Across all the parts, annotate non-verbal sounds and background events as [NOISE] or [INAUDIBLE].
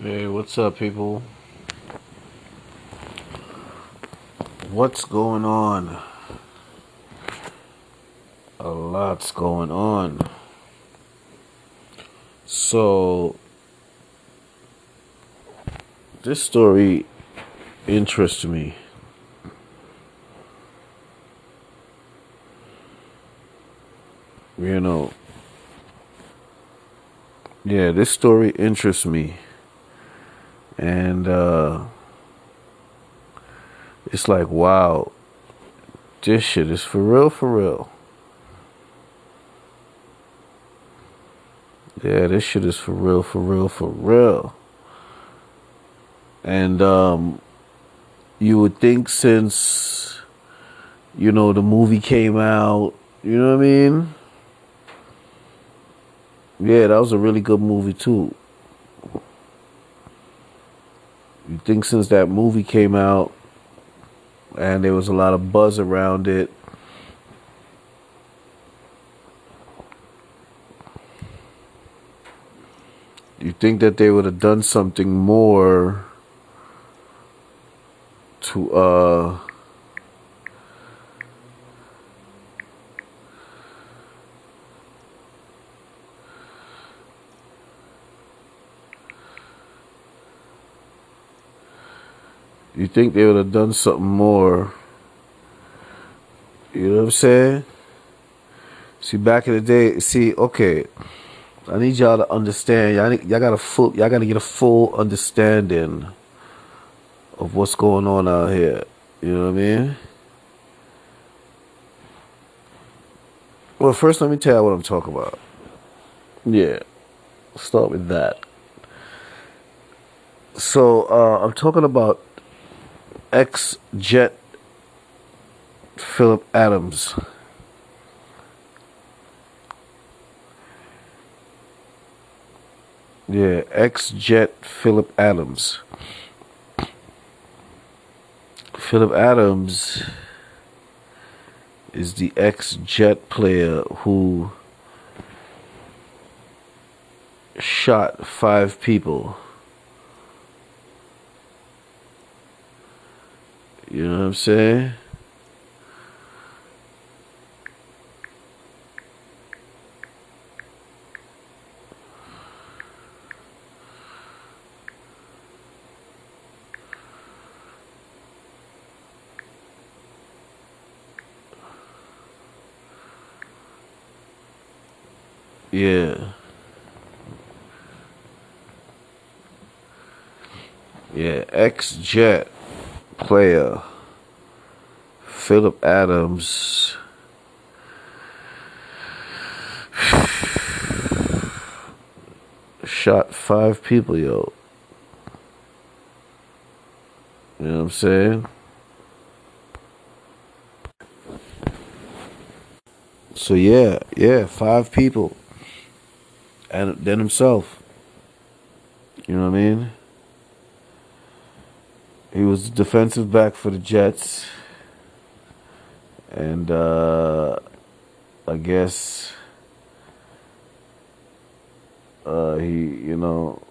Hey, what's up, people? What's going on? A lot's going on. So, this story interests me. You know, yeah, this story interests me. And, uh, it's like, wow, this shit is for real, for real. Yeah, this shit is for real, for real, for real. And um, you would think since, you know, the movie came out, you know what I mean? Yeah, that was a really good movie too. You think since that movie came out and there was a lot of buzz around it, you think that they would have done something more to uh you think they would have done something more you know what i'm saying see back in the day see okay I need y'all to understand. Y'all, need, y'all got a full. Y'all got to get a full understanding of what's going on out here. You know what I mean? Well, first, let me tell you what I'm talking about. Yeah, start with that. So, uh, I'm talking about ex Jet Phillip Adams. Yeah, ex Jet Phillip Adams. Phillip Adams is the ex Jet player who shot five people. You know what I'm saying? Yeah. Yeah, ex Jet player Phillip Adams shot five people, yo. You know what I'm saying? So yeah, yeah, five people and then himself. You know what I mean? He was defensive back for the Jets. And uh, I guess uh, he, you know,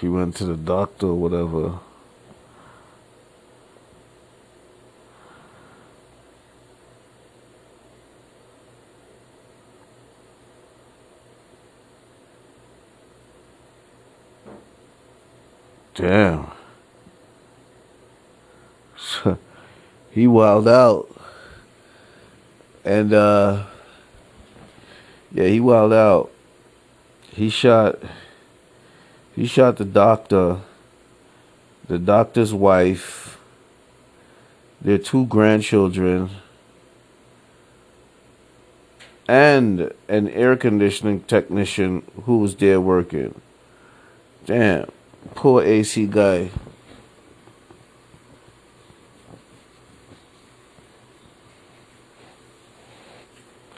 he went to the doctor or whatever. Damn. he wild out. And uh yeah, he wild out. He shot he shot the doctor, the doctor's wife, their two grandchildren, and an air conditioning technician who was there working. Damn. Poor AC guy.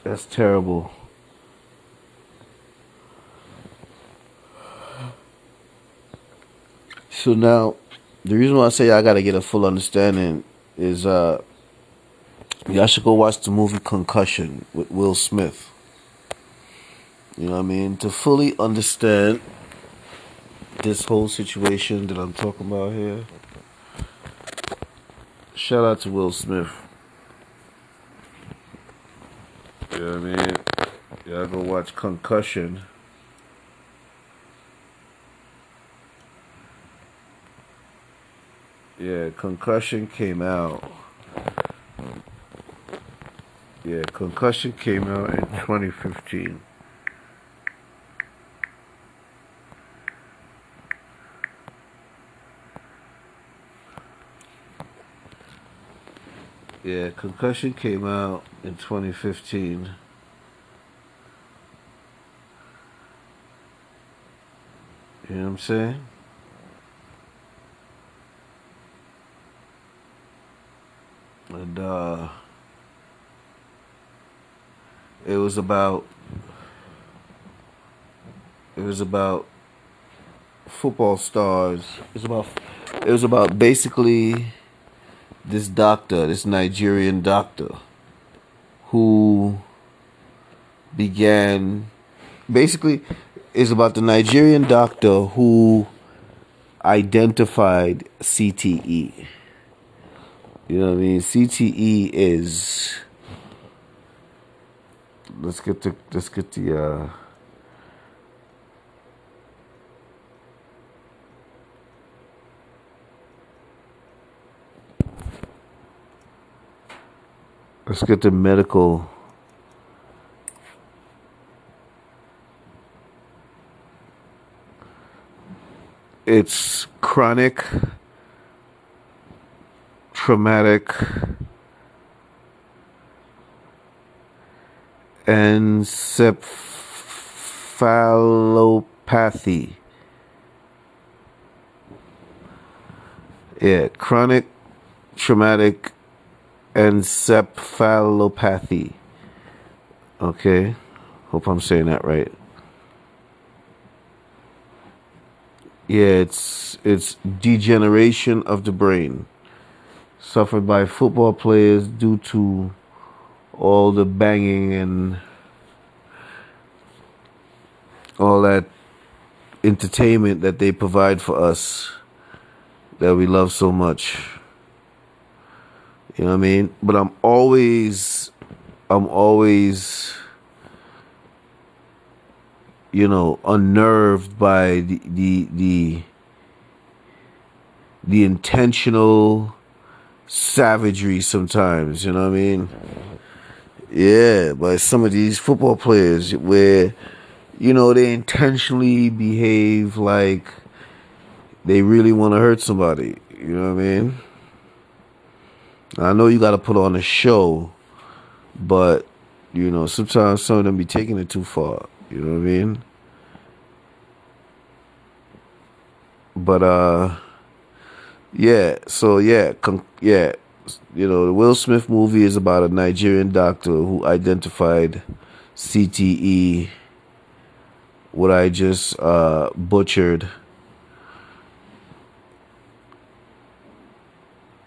That's terrible. So now, the reason why I say I gotta get a full understanding is uh, y'all should go watch the movie Concussion with Will Smith. You know what I mean? To fully understand this whole situation that I'm talking about here. Shout out to Will Smith. You know what I mean? Y'all go watch Concussion. Yeah, Concussion came out. Yeah, Concussion came out in 2015. Yeah, Concussion came out in 2015. You know what I'm saying? And uh it was about it was about football stars. It was about it was about basically this doctor, this Nigerian doctor, who began basically is about the Nigerian doctor who identified CTE. You know what I mean? CTE is let's get to let's get the uh let's get the medical it's chronic traumatic encephalopathy. Yeah, chronic traumatic encephalopathy. Okay, hope I'm saying that right. Yeah, it's it's degeneration of the brain suffered by football players due to all the banging and all that entertainment that they provide for us that we love so much. You know what I mean? But I'm always, I'm always, you know, unnerved by the the the, the intentional savagery sometimes. You know what I mean? Yeah, by some of these football players where, you know, they intentionally behave like they really want to hurt somebody. You know what I mean? I know you got to put on a show, but, you know, sometimes some of them be taking it too far. You know what I mean? But, uh, yeah, so yeah, con- yeah, you know, the Will Smith movie is about a Nigerian doctor who identified CTE, what I just uh, butchered.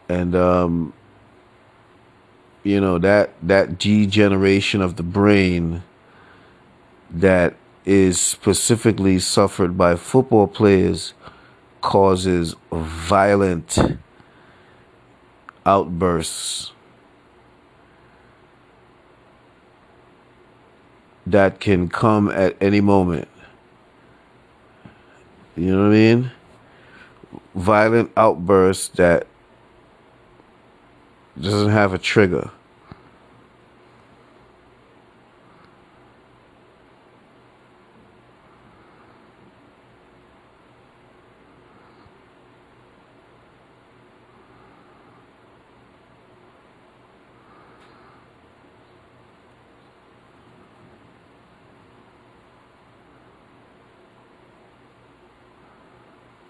And um, you know that that degeneration of the brain that is specifically suffered by football players causes violent outbursts that can come at any moment. You know what I mean? Violent outbursts that doesn't have a trigger.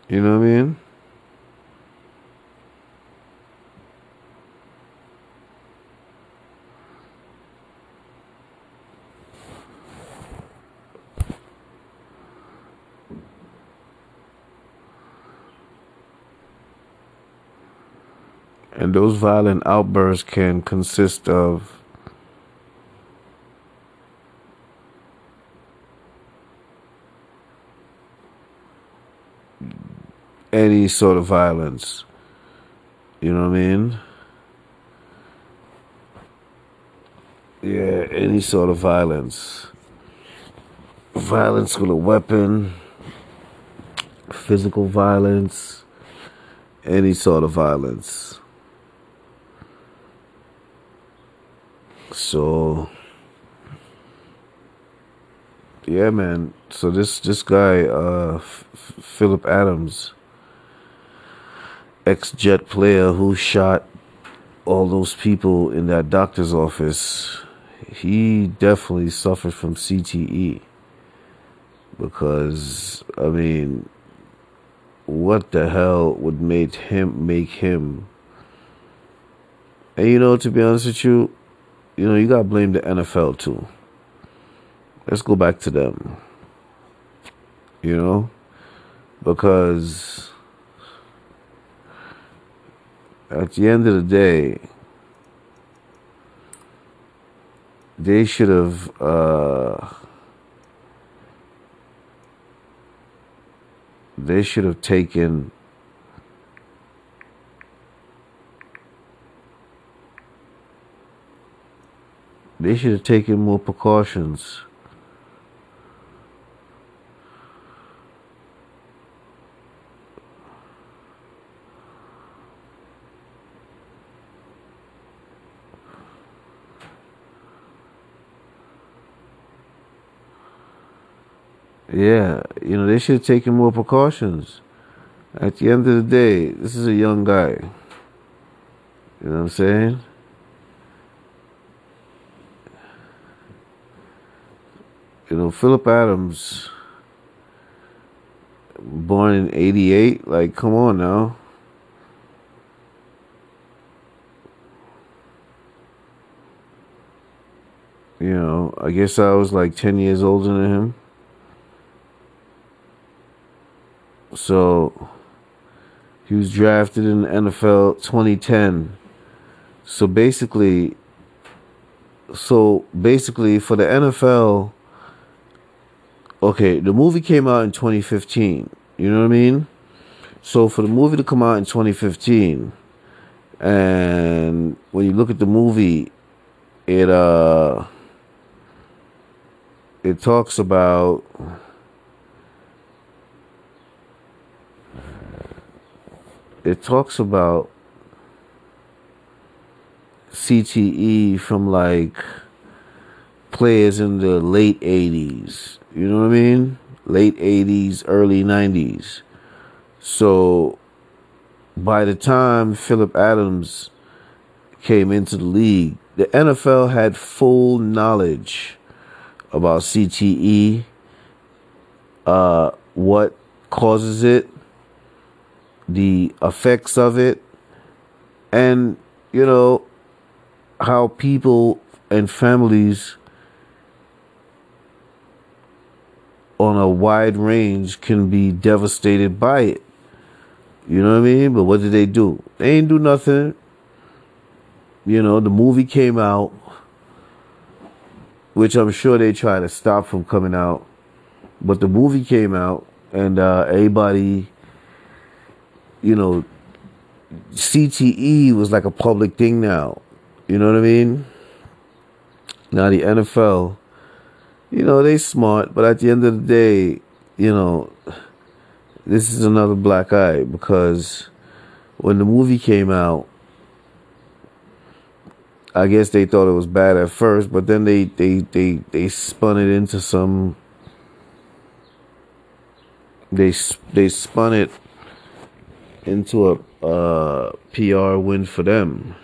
You know what I mean? And those violent outbursts can consist of any sort of violence. You know what I mean? Yeah, any sort of violence. Violence with a weapon, physical violence, any sort of violence. So, yeah, man. So this this guy, uh, F- Phillip Adams, ex Jet player who shot all those people in that doctor's office, he definitely suffered from CTE. Because I mean, what the hell would make him make him? And you know, to be honest with you, you know, you gotta blame the NFL too. Let's go back to them. You know? Because at the end of the day, they should have uh, they should have taken they should have taken more precautions. Yeah, you know, they should have taken more precautions. At the end of the day, this is a young guy. You know what I'm saying? You know, Phillip Adams, born in 88, like, come on now. You know, I guess I was like 10 years older than him. So, he was drafted in the NFL 2010. So basically, so basically for the NFL, okay, the movie came out in 2015. You know what I mean? So for the movie to come out in 2015, and when you look at the movie, it uh, it talks about it talks about CTE from like players in the late 80s. You know what I mean? Late 80s, early 90s. So by the time Phillip Adams came into the league, the NFL had full knowledge about CTE, uh, what causes it, the effects of it, and, you know, how people and families on a wide range can be devastated by it. You know what I mean? But what did they do? They ain't do nothing. You know, the movie came out, which I'm sure they try to stop from coming out. But the movie came out, and uh, everybody, you know, CTE was like a public thing now. You know what I mean? Now the NFL, you know, they smart, but at the end of the day, you know, this is another black eye because when the movie came out, I guess they thought it was bad at first, but then they they they they spun it into some they they spun it into a uh, PR win for them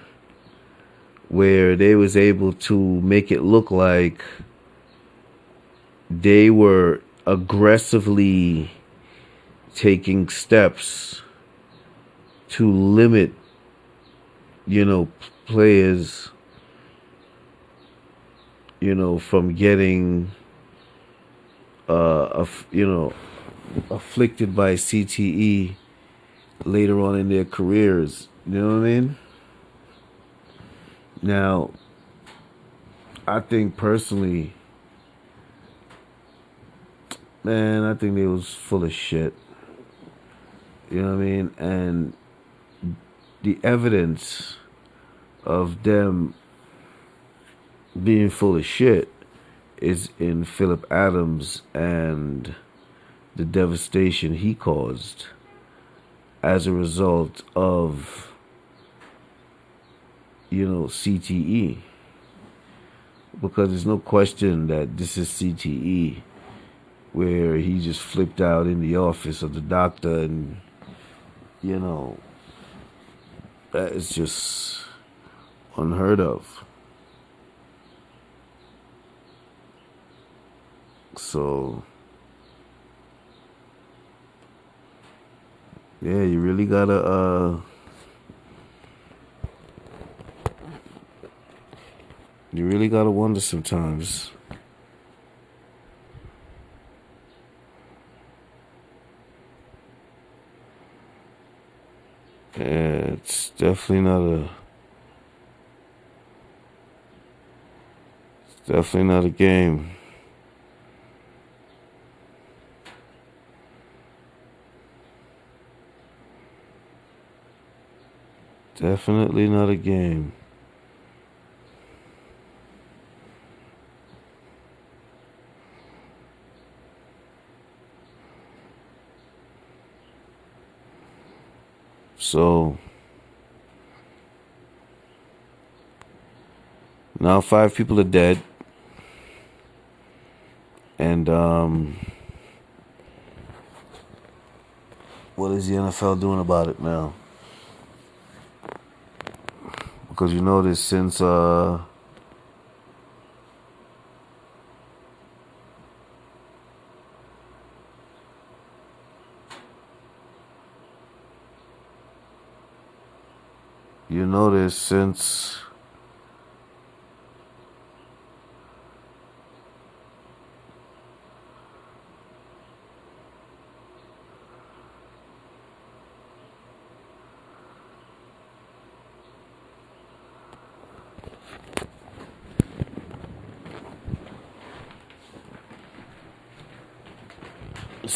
where they was able to make it look like they were aggressively taking steps to limit you know players you know from getting uh you know afflicted by CTE later on in their careers you know what I mean now, I think personally, man, I think they was full of shit. You know what I mean? And the evidence of them being full of shit is in Phillip Adams and the devastation he caused as a result of you know CTE because there's no question that this is CTE where he just flipped out in the office of the doctor and you know that is just unheard of. So yeah you really gotta uh you really gotta wonder sometimes Yeah, it's definitely not a. It's definitely not a game. Definitely not a game. So now five people are dead. And um, what is the NFL doing about it now? Because you notice since uh, you notice since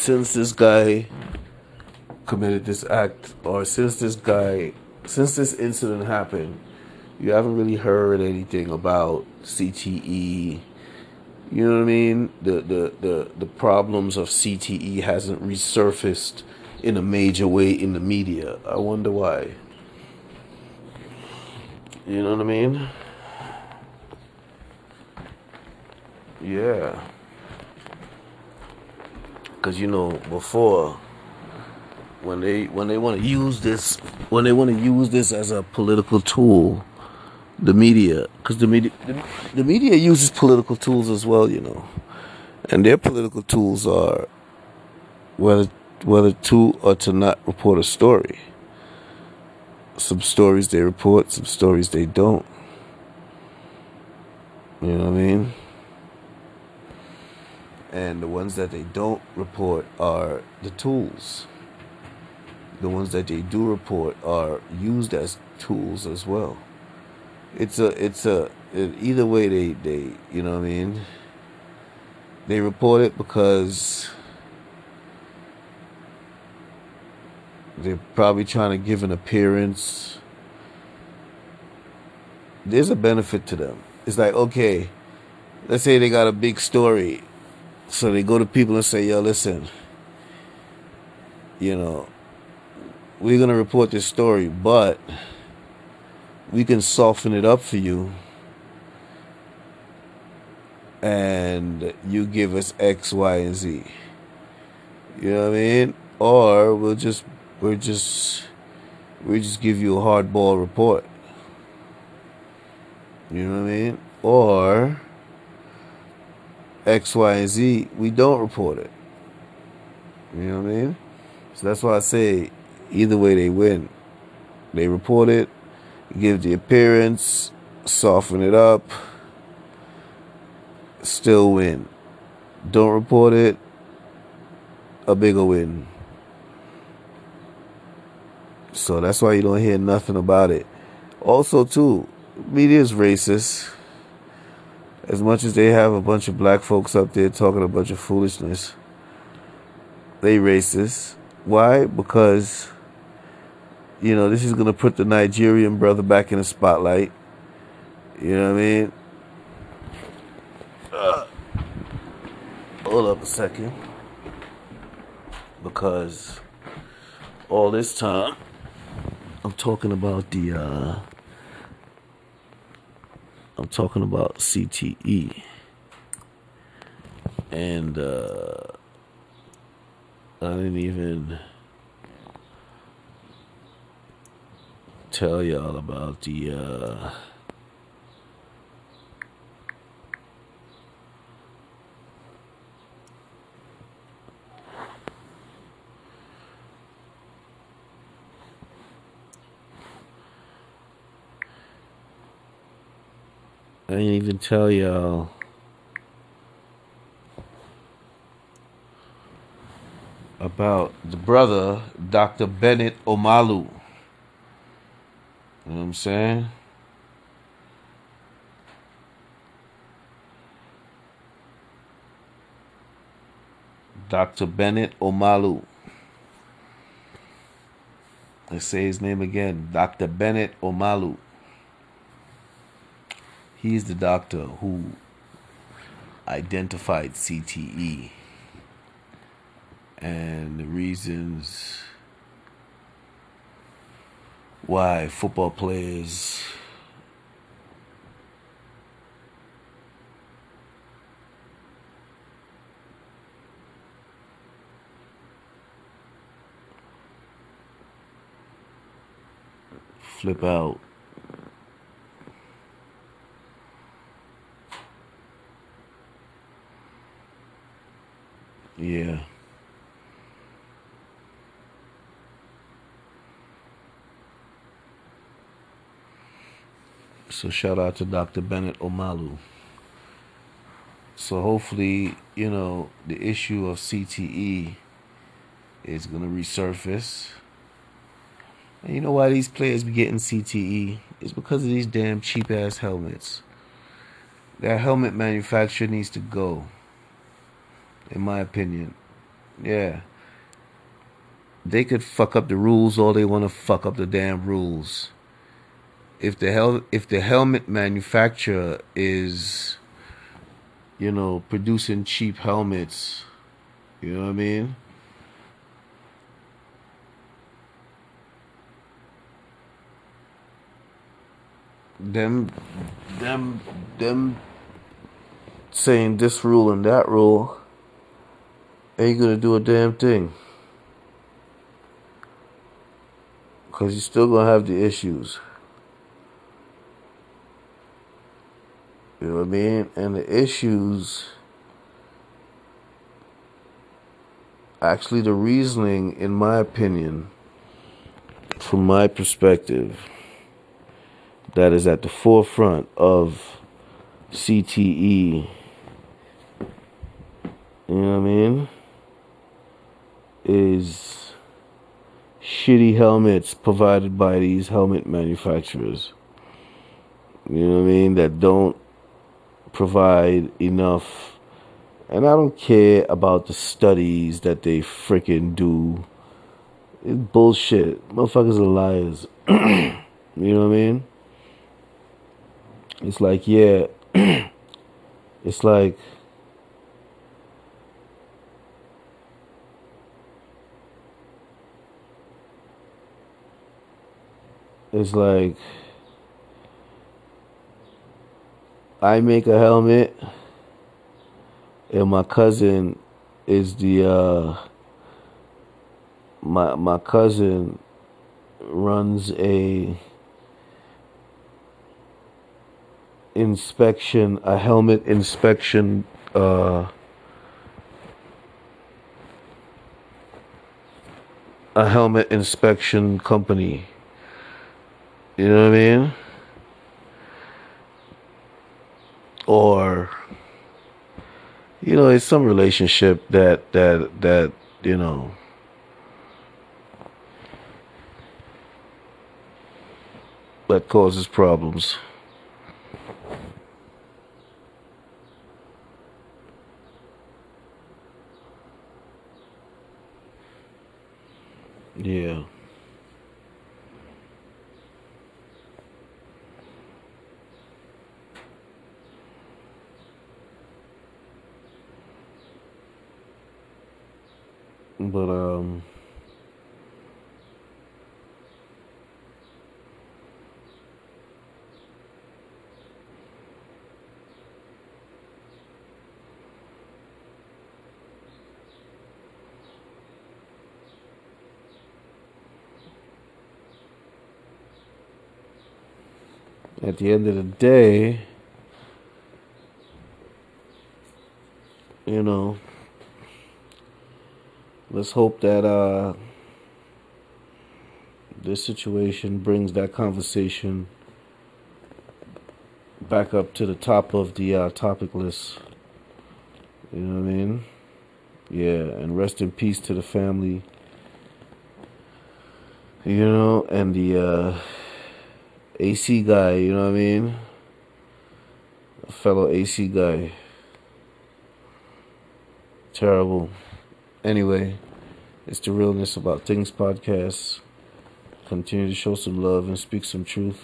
since this guy committed this act or since this guy since this incident happened, you haven't really heard anything about CTE. You know what I mean? The the the, the problems of CTE hasn't resurfaced in a major way in the media. I wonder why. You know what I mean? Yeah. Cause you know before when they when they want to use this when they want to use this as a political tool the media because the media the, the, media uses political tools as well you know. And their political tools are whether whether to or to not report a story. Some stories they report some stories they don't. You know what i mean and the ones that they don't report are the tools the ones that they do report are used as tools as well. It's a it's a it, either way they they you know what I mean. They report it because they're probably trying to give an appearance. There's a benefit to them. It's like okay, let's say they got a big story, so they go to people and say, "Yo, listen." You know, we're going to report this story, but we can soften it up for you and you give us X, Y, and Z. You know what I mean? Or we'll just we'll just we just give you a hardball report. You know what I mean? Or X, Y, and Z, we don't report it. You know what I mean? So that's why I say Either way, they win. They report it, give the appearance, soften it up, still win. Don't report it, a bigger win. So that's why you don't hear nothing about it. Also, too, media is racist. As much as they have a bunch of black folks up there talking a bunch of foolishness, they racist Why? Because you know this is gonna put the Nigerian brother back in the spotlight. You know what I mean? Uh, hold up a second, because all this time I'm talking about the. Uh, I'm talking about CTE. And uh, I didn't even tell y'all about the. Uh, I didn't even tell y'all about the brother, Dr. Bennet Omalu. You know what I'm saying? Dr. Bennet Omalu. Let's say his name again. Dr. Bennet Omalu. He's the doctor who identified CTE and the reasons why football players flip out Yeah. So shout out to Dr. Bennet Omalu. So hopefully, you know, the issue of CTE is going to resurface. And you know why these players be getting CTE? It's because of these damn cheap ass helmets. That helmet manufacturer needs to go in my opinion. Yeah. They could fuck up the rules all they want to fuck up the damn rules. If the hell if the helmet manufacturer is you know producing cheap helmets, you know what I mean? Them them them saying this rule and that rule ain't gonna do a damn thing. Because you're still gonna have the issues. You know what I mean? And the issues, actually, the reasoning, in my opinion, from my perspective, that is at the forefront of CTE. You know what I mean? Is shitty helmets provided by these helmet manufacturers. You know what I mean? That don't provide enough. And I don't care about the studies that they freaking do. It's bullshit. Motherfuckers are liars. [CLEARS THROAT] you know what I mean? It's like, yeah. [CLEARS THROAT] it's like it's like I make a helmet and my cousin is the uh my my cousin runs a inspection a helmet inspection uh a helmet inspection company you know what I mean? Or you know, it's some relationship that that that, you know, that causes problems. Yeah. But um at the end of the day, you know, let's hope that uh, this situation brings that conversation back up to the top of the uh, topic list. You know what I mean? Yeah, and rest in peace to the family. You know, and the uh, AC guy, you know what I mean? A fellow AC guy. Terrible. Anyway, it's the Realness About Things podcast. Continue to show some love and speak some truth.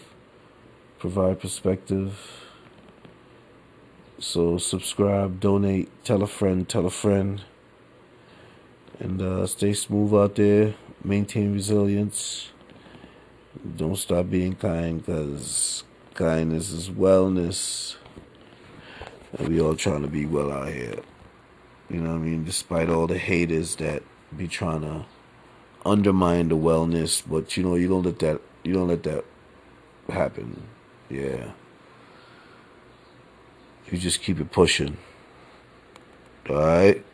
Provide perspective. So subscribe, donate, tell a friend, tell a friend. And uh, stay smooth out there. Maintain resilience. Don't stop being kind because kindness is wellness. And we all trying to be well out here. You know what I mean? Despite all the haters that be trying to undermine the wellness, but you know, you don't let that you don't let that happen. Yeah. You just keep it pushing. Alright?